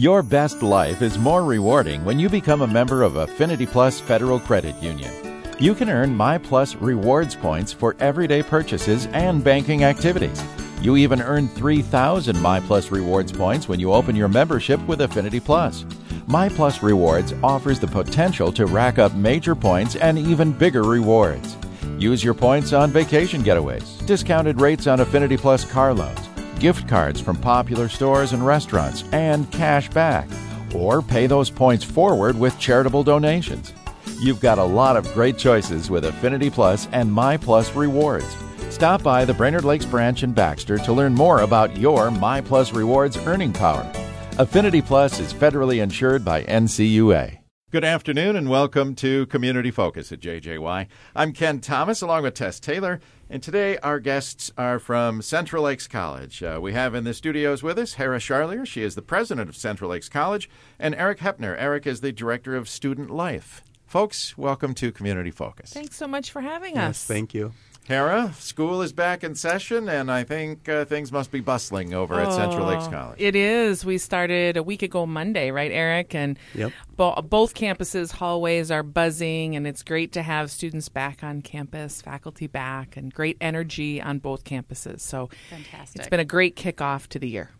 Your best life is more rewarding when you become a member of Affinity Plus Federal Credit Union. You can earn My Plus rewards points for everyday purchases and banking activities. You even earn 3,000 My Plus rewards points when you open your membership with Affinity Plus. My Plus Rewards offers the potential to rack up major points and even bigger rewards. Use your points on vacation getaways, discounted rates on Affinity Plus car loans, gift cards from popular stores and restaurants, and cash back. Or pay those points forward with charitable donations. You've got a lot of great choices with Affinity Plus and My Plus Rewards. Stop by the Brainerd Lakes branch in Baxter to learn more about your My Plus Rewards earning power. Affinity Plus is federally insured by NCUA. Good afternoon and welcome to Community Focus at JJY. I'm Ken Thomas along with Tess Taylor, and today our guests are from Central Lakes College. Uh, we have in the studios with us Hara Charlier, she is the president of Central Lakes College, and Eric Hepner. Eric is the director of student life. Folks, welcome to Community Focus. Thanks so much for having Yes, us. thank you. Hara, school is back in session, and I think uh, things must be bustling over at Central Lakes Oh, College. It is. We started a week ago Monday, right, Eric? And Yep. bo- both campuses' hallways are buzzing, and it's great to have students back on campus, faculty back, and great energy on both campuses. So Fantastic. it's been a great kickoff to the year.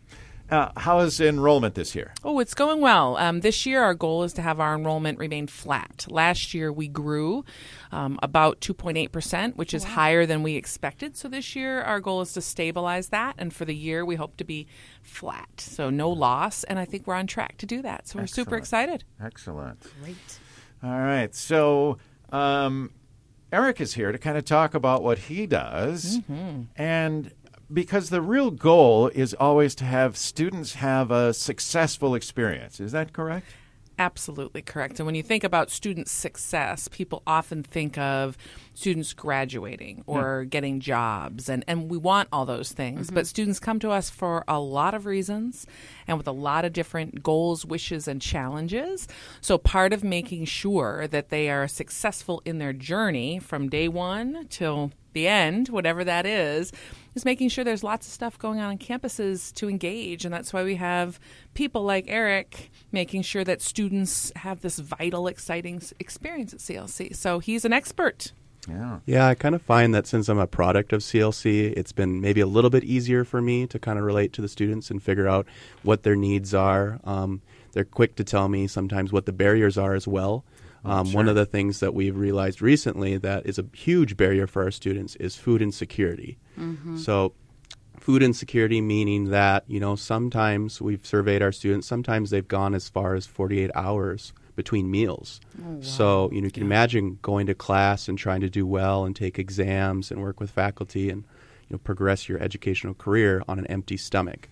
Uh, how is enrollment this year? Oh, it's going well. Um, this year, our goal is to have our enrollment remain flat. Last year, we grew um, about 2.8%, which is higher than we expected. So this year, our goal is to stabilize that. And for the year, we hope to be flat. So no loss. And I think we're on track to do that. So we're super excited. Excellent. Great. All right. So, um, Eric is here to kind of talk about what he does. And because the real goal is always to have students have a successful experience. Is that correct? Absolutely correct. And when you think about student success, people often think of students graduating or getting jobs, and, and we want all those things. Mm-hmm. But students come to us for a lot of reasons and with a lot of different goals, wishes, and challenges. So, part of making sure that they are successful in their journey from day one till the end, whatever that is, is making sure there's lots of stuff going on on campuses to engage. And that's why we have people like Eric making sure that students have this vital, exciting experience at CLC. So he's an expert. Yeah. Yeah, I kind of find that since I'm a product of CLC, it's been maybe a little bit easier for me to kind of relate to the students and figure out what their needs are. Um, they're quick to tell me sometimes what the barriers are as well. Um, One of the things that we've realized recently that is a huge barrier for our students is food insecurity. So, food insecurity meaning that you know sometimes we've surveyed our students sometimes they've gone as far as 48 hours between meals. So you know you can imagine going to class and trying to do well and take exams and work with faculty and you know progress your educational career on an empty stomach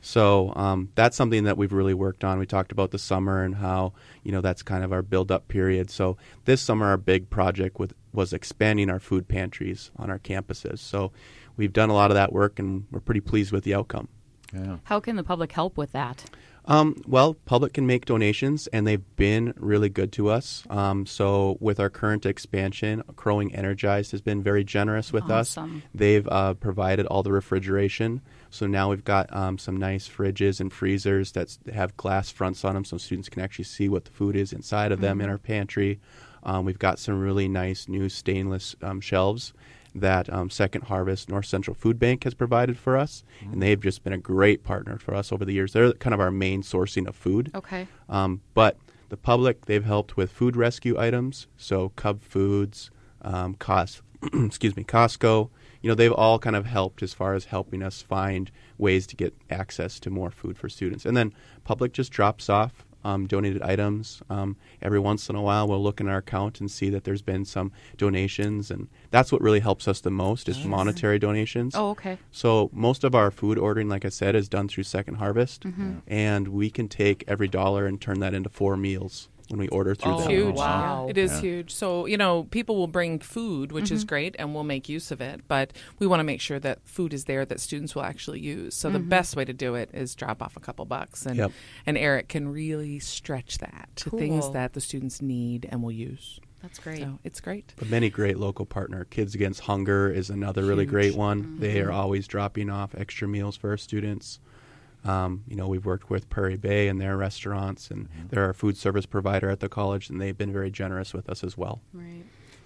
so um, that's something that we've really worked on we talked about the summer and how you know that's kind of our build up period so this summer our big project with was expanding our food pantries on our campuses so we've done a lot of that work and we're pretty pleased with the outcome. Yeah. How can the public help with that? Um, well, public can make donations, and they've been really good to us. Um, so, with our current expansion, Crow Wing Energized has been very generous with Awesome. us. They've uh, provided all the refrigeration. So now we've got um, some nice fridges and freezers that have glass fronts on them, so students can actually see what the food is inside of them in our pantry. Um, we've got some really nice new stainless um, shelves that um, Second Harvest North Central Food Bank has provided for us, and they've just been a great partner for us over the years. They're kind of our main sourcing of food. Okay. Um, but the public, they've helped with food rescue items, so Cub Foods, um, Cos, excuse me, Costco. You know, they've all kind of helped as far as helping us find ways to get access to more food for students. And then public just drops off um, donated items. Um, every once in a while, we'll look in our account and see that there's been some donations, and that's what really helps us the most is monetary donations. Oh, okay. So most of our food ordering, like I said, is done through Second Harvest, and we can take every dollar and turn that into four meals when we order through It's them. huge. wow. It is huge. So, you know, people will bring food, which is mm-hmm. great, and we'll make use of it. But we want to make sure that food is there that students will actually use. So the mm-hmm. best way to do it is drop off a couple bucks. And, Yep. and Eric can really stretch that to things that the students need and will use. That's great. So it's great. But many great local partner. Kids Against Hunger is another really great Huge. one. They are mm-hmm. always dropping off extra meals for our students. Um, you know, we've worked with Prairie Bay and their restaurants, and Mm-hmm. they're our food service provider at the college, and they've been very generous with us as well. Right.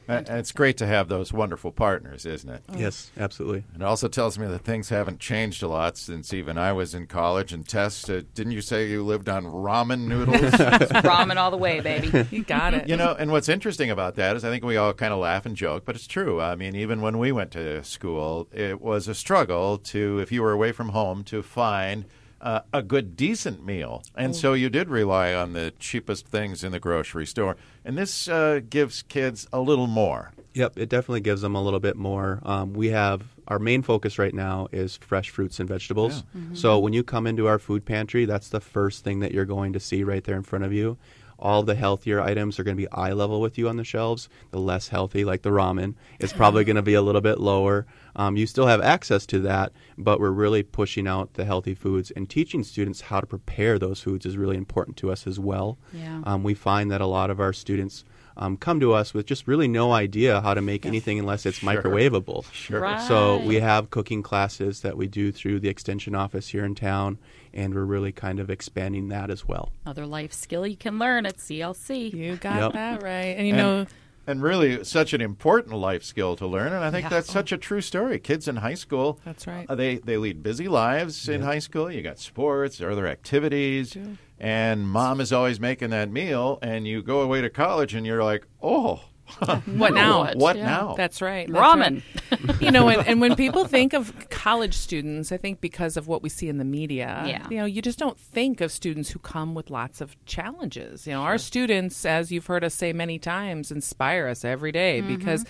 And it's great to have those wonderful partners, isn't it? Yes, absolutely. It also tells me that things haven't changed a lot since even I was in college and Tess, uh, didn't you say you lived on ramen noodles? Ramen all the way, baby. You got it. you know, and what's interesting about that is I think we all kind of laugh and joke, but it's true. I mean, even when we went to school, it was a struggle to, if you were away from home, to find uh, a good, decent meal. And so you did rely on the cheapest things in the grocery store. And this uh, gives kids a little more. Yep, it definitely gives them a little bit more. Um, we have our main focus right now is fresh fruits and vegetables. So when you come into our food pantry, that's the first thing that you're going to see right there in front of you. All the healthier items are going to be eye level with you on the shelves. The less healthy, like the ramen, is probably going to be a little bit lower. Um, you still have access to that, but we're really pushing out the healthy foods and teaching students how to prepare those foods is really important to us as well. Yeah. Um, we find that a lot of our students um, come to us with just really no idea how to make anything unless it's microwavable. Sure. Right. So we have cooking classes that we do through the extension office here in town, and we're really kind of expanding that as well. Another life skill you can learn at CLC. You got Yep. that right. And you And- know, And really, such an important life skill to learn, and I think Yeah. that's such a true story. Kids in high school, That's right. uh, they they lead busy lives in high school. You got sports, other activities, and mom is always making that meal. And you go away to college, and you're like, oh, what now? What? what Yeah. now? That's right. that's Ramen. right. you know, and, and when people think of college students, I think because of what we see in the media, Yeah. you know, you just don't think of students who come with lots of challenges. You know, our students, as you've heard us say many times, inspire us every day because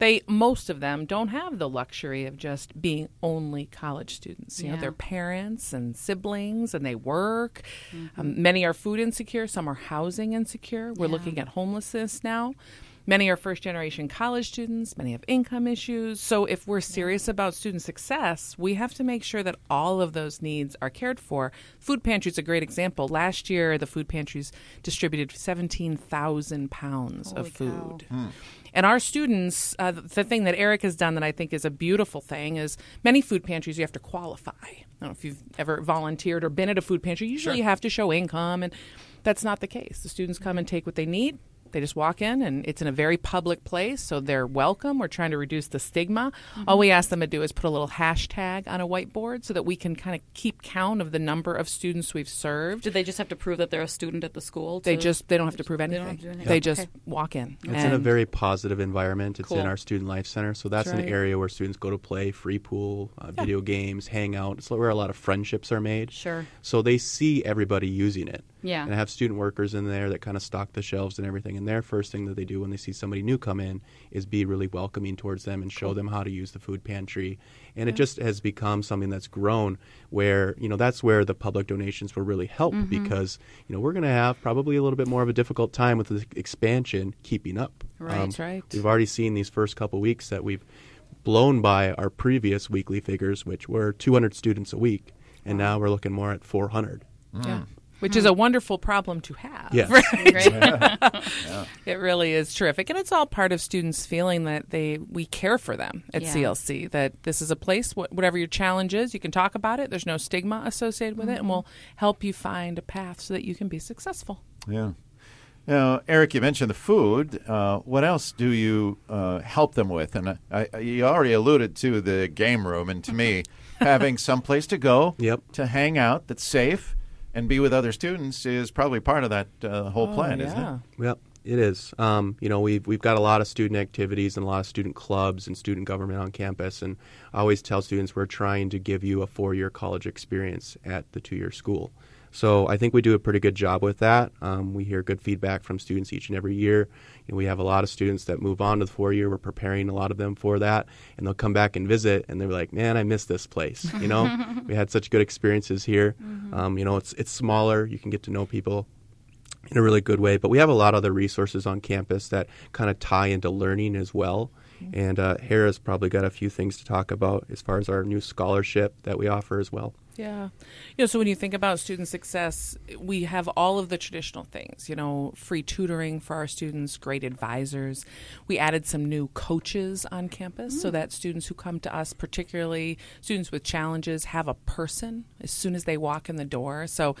they most of them don't have the luxury of just being only college students. You know, Yeah. they're parents and siblings, and they work. Um, many are food insecure. Some are housing insecure. We're Yeah. looking at homelessness now. Many are first generation college students, many have income issues. So, if we're serious about student success, we have to make sure that all of those needs are cared for. Food pantry is a great example. Last year, the food pantries distributed 17,000 pounds Holy of food. cow. And our students, uh, the thing that Eric has done that I think is a beautiful thing is many food pantries you have to qualify. I don't know if you've ever volunteered or been at a food pantry. Usually you have to show income, and that's not the case. The students come and take what they need. They just walk in, and it's in a very public place, so they're welcome. We're trying to reduce the stigma. All we ask them to do is put a little hashtag on a whiteboard so that we can kind of keep count of the number of students we've served. Do they just have to prove that they're a student at the school? They just they don't have to prove They anything. don't have to do anything. They just Okay. walk in. It's in a very positive environment. It's Cool. in our student life center, so that's That's an area where students go to play, free pool, uh, video games, hang out. It's where a lot of friendships are made. Sure. So they see everybody using it. Yeah. And I have student workers in there that kind of stock the shelves and everything. And their first thing that they do when they see somebody new come in is be really welcoming towards them and show them how to use the food pantry. And it just has become something that's grown where, you know, that's where the public donations will really help Mm-hmm. because, you know, we're going to have probably a little bit more of a difficult time with the expansion keeping up. Um, Right. That's right. We've already seen these first couple weeks that we've blown by our previous weekly figures, which were 200 students a week. And now we're looking more at 400. Yeah. Which is a wonderful problem to have. Yes. Great. It really is terrific. And it's all part of students feeling that they we care for them at Yeah. CLC, that this is a place, whatever your challenge is, you can talk about it. There's no stigma associated with it, and we'll help you find a path so that you can be successful. Yeah. Now, Eric, you mentioned the food. Uh, what else do you uh, help them with? And I, I, you already alluded to the game room, and to me, having some place to go, Yep. to hang out that's safe, and be with other students is probably part of that uh, whole plan, isn't it? Yep, it is. Um, you know, we've we've got a lot of student activities and a lot of student clubs and student government on campus, and I always tell students we're trying to give you a four-year college experience at the two-year school. So I think we do a pretty good job with that. Um, we hear good feedback from students each and every year. Know, we have a lot of students that move on to the four-year. We're preparing a lot of them for that, and they'll come back and visit, and they're like, "Man, I miss this place." You know, we had such good experiences here. Um, you know, it's it's smaller. You can get to know people in a really good way. But we have a lot of other resources on campus that kind of tie into learning as well. And uh, Hara's probably got a few things to talk about as far as our new scholarship that we offer as well. Yeah. You know, so when you think about student success, we have all of the traditional things, you know, free tutoring for our students, great advisors. We added some new coaches on campus so mm. that students who come to us, particularly students with challenges, have a person as soon as they walk in the door. So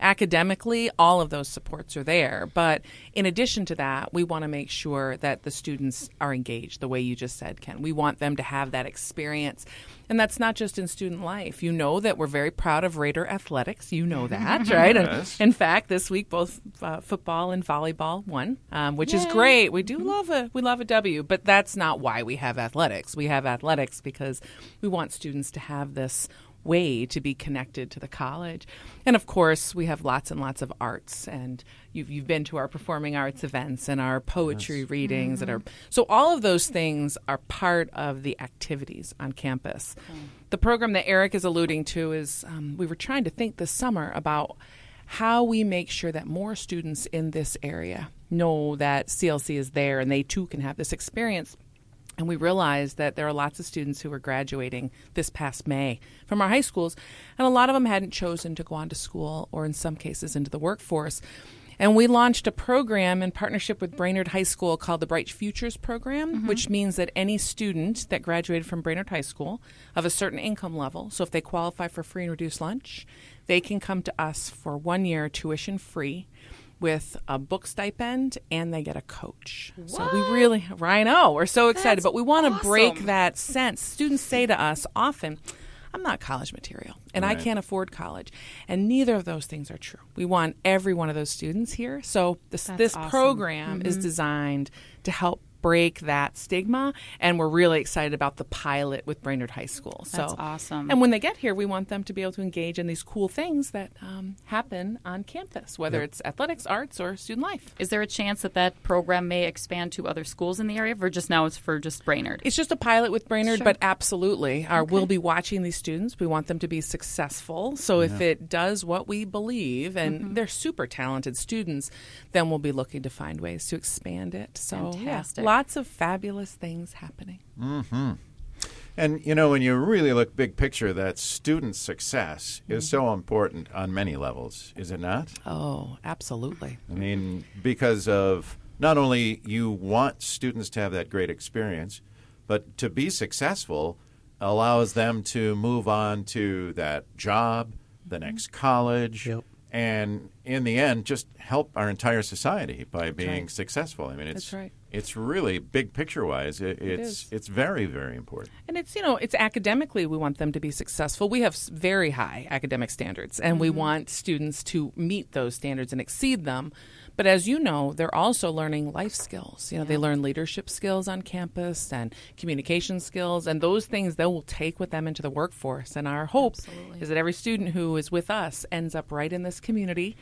academically, all of those supports are there. But in addition to that, we want to make sure that the students are engaged the way you just said, Ken. We want them to have that experience. And that's not just in student life. You know that we're very proud of Raider athletics. You know that, right? And Yes. in fact, this week both uh, football and volleyball won, um, which is great. We do love a we love a W, but that's not why we have athletics. We have athletics because we want students to have this way to be connected to the college. And of course, we have lots and lots of arts and you've, you've been to our performing arts events and our poetry readings and our so all of those things are part of the activities on campus. The program that Eric is alluding to is um, we were trying to think this summer about how we make sure that more students in this area know that CLC is there and they too can have this experience. And we realized that there are lots of students who were graduating this past May from our high schools, and a lot of them hadn't chosen to go on to school or, in some cases, into the workforce. And we launched a program in partnership with Brainerd High School called the Bright Futures Program, mm-hmm. which means that any student that graduated from Brainerd High School of a certain income level, so if they qualify for free and reduced lunch, they can come to us for one year tuition free with a book stipend and they get a coach. So we really, I know, we're so excited, That's but we want to break that sense. Students say to us often, I'm not college material and I can't afford college. And neither of those things are true. We want every one of those students here. So this That's this awesome. program is mm-hmm. designed to help break that stigma and we're really excited about the pilot with Brainerd High School. So That's awesome. And when they get here, we want them to be able to engage in these cool things that um, happen on campus, whether it's athletics, arts, or student life. Is there a chance that that program may expand to other schools in the area, or just now it's for just Brainerd? It's just a pilot with Brainerd, Sure. but absolutely. Our, We'll be watching these students. We want them to be successful. So if it does what we believe, and Mm-hmm. they're super talented students, then we'll be looking to find ways to expand it. So yeah, Fantastic. Lots of fabulous things happening. Mm-hmm. And you know, when you really look big picture, that student success is so important on many levels, is it not? Oh, absolutely. I mean, because of not only you want students to have that great experience, but to be successful allows them to move on to that job, the next college, Yep. and in the end, just help our entire society by being right. successful. I mean, it's That's right. it's really big picture wise. It, it's is. it's very very important. And it's, you know, it's academically, we want them to be successful. We have very high academic standards, and we mm-hmm. want students to meet those standards and exceed them. But as you know, they're also learning life skills. You know, they learn leadership skills on campus and communication skills, and those things they will take with them into the workforce. And our hope is that every student who is with us ends up right in this community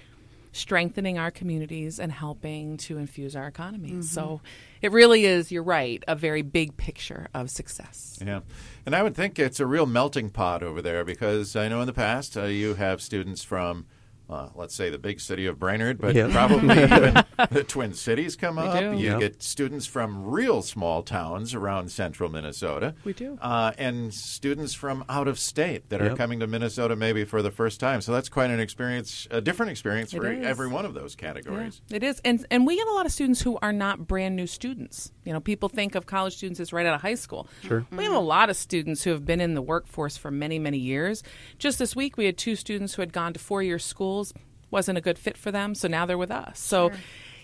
strengthening our communities and helping to infuse our economy. So it really is, you're right, a very big picture of success. Yeah, and I would think it's a real melting pot over there because I know in the past uh, you have students from. Uh, let's say the big city of Brainerd, but Yeah. probably even the Twin Cities come We up. do. You Yep. get students from real small towns around central Minnesota. We do. Uh, and students from out of state that are coming to Minnesota maybe for the first time. So that's quite an experience, a different experience It for is. every one of those categories. It is, and and we get a lot of students who are not brand new students. You know, people think of college students as right out of high school. Sure. We have a lot of students who have been in the workforce for many, many years. Just this week, we had two students who had gone to four-year schools, wasn't a good fit for them, so now they're with us. So.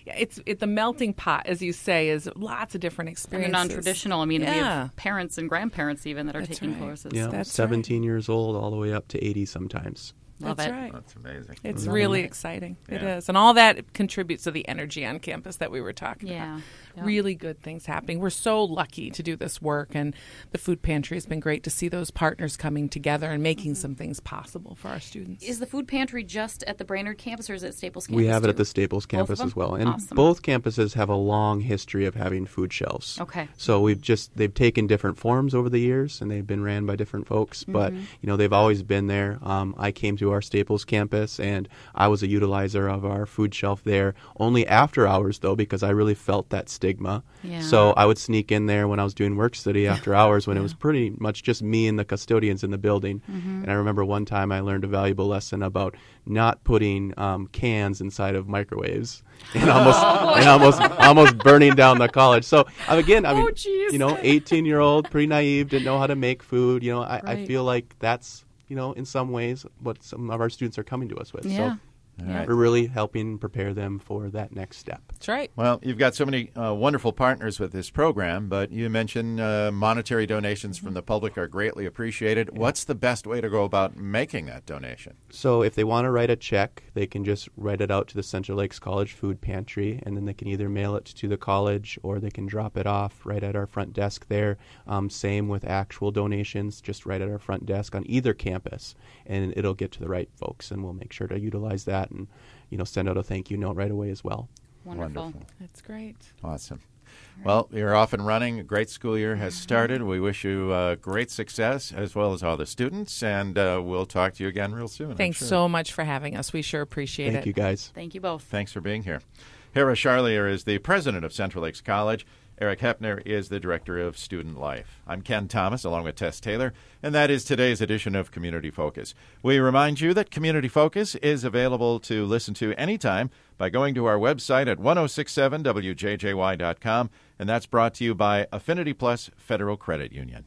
yeah, It's it, the melting pot, as you say, is lots of different experiences. they're non-traditional. I mean, we Yeah. have parents and grandparents even that are That's taking right. courses. Yeah, That's 17 years old all the way up to 80 sometimes. Love That's it. right. That's amazing. It's really exciting. It Yeah. is. And all that contributes to the energy on campus that we were talking Yeah. about. Yeah. Really good things happening. We're so lucky to do this work, and the food pantry has been great to see those partners coming together and making some things possible for our students. Is the food pantry just at the Brainerd campus or is it Staples campus? We have it at the Staples campus as well, and Awesome. both campuses have a long history of having food shelves. Okay. So we've just they've taken different forms over the years, and they've been ran by different folks. But Mm-hmm. you know they've always been there. Um, I came to to our Staples campus, and I was a utilizer of our food shelf there. Only after hours, though, because I really felt that stigma. Yeah. So I would sneak in there when I was doing work study after hours, when it was pretty much just me and the custodians in the building. Mm-hmm. And I remember one time I learned a valuable lesson about not putting um, cans inside of microwaves, and almost and almost almost burning down the college. So um, again, I mean, Oh, you know, 18 year old, pretty naive, didn't know how to make food. You know, I, I feel like that's you know in some ways what some of our students are coming to us with. Yeah. So Yeah. we're really helping prepare them for that next step. That's right. Well, you've got so many uh, wonderful partners with this program, but you mentioned uh, monetary donations from the public are greatly appreciated. What's the best way to go about making that donation? So if they want to write a check, they can just write it out to the Central Lakes College Food Pantry, and then they can either mail it to the college or they can drop it off right at our front desk there. Um, same with actual donations, just right at our front desk on either campus, and it'll get to the right folks, and we'll make sure to utilize that and you know send out a thank you note right away as well. Wonderful. Wonderful. That's great. Awesome. Well, you're off and running. A great school year has started. We wish you uh, great success as well as all the students, and uh, we'll talk to you again real soon. Thanks sure. so much for having us. We sure appreciate Thank it. Thank you guys. Thank you both. Thanks for being here. Hara Charlier is the president of Central Lakes College. Eric Hepner is the director of student life. I'm Ken Thomas, along with Tess Taylor, and that is today's edition of Community Focus. We remind you that Community Focus is available to listen to anytime by going to our website at 1067wjjy.com, and that's brought to you by Affinity Plus Federal Credit Union.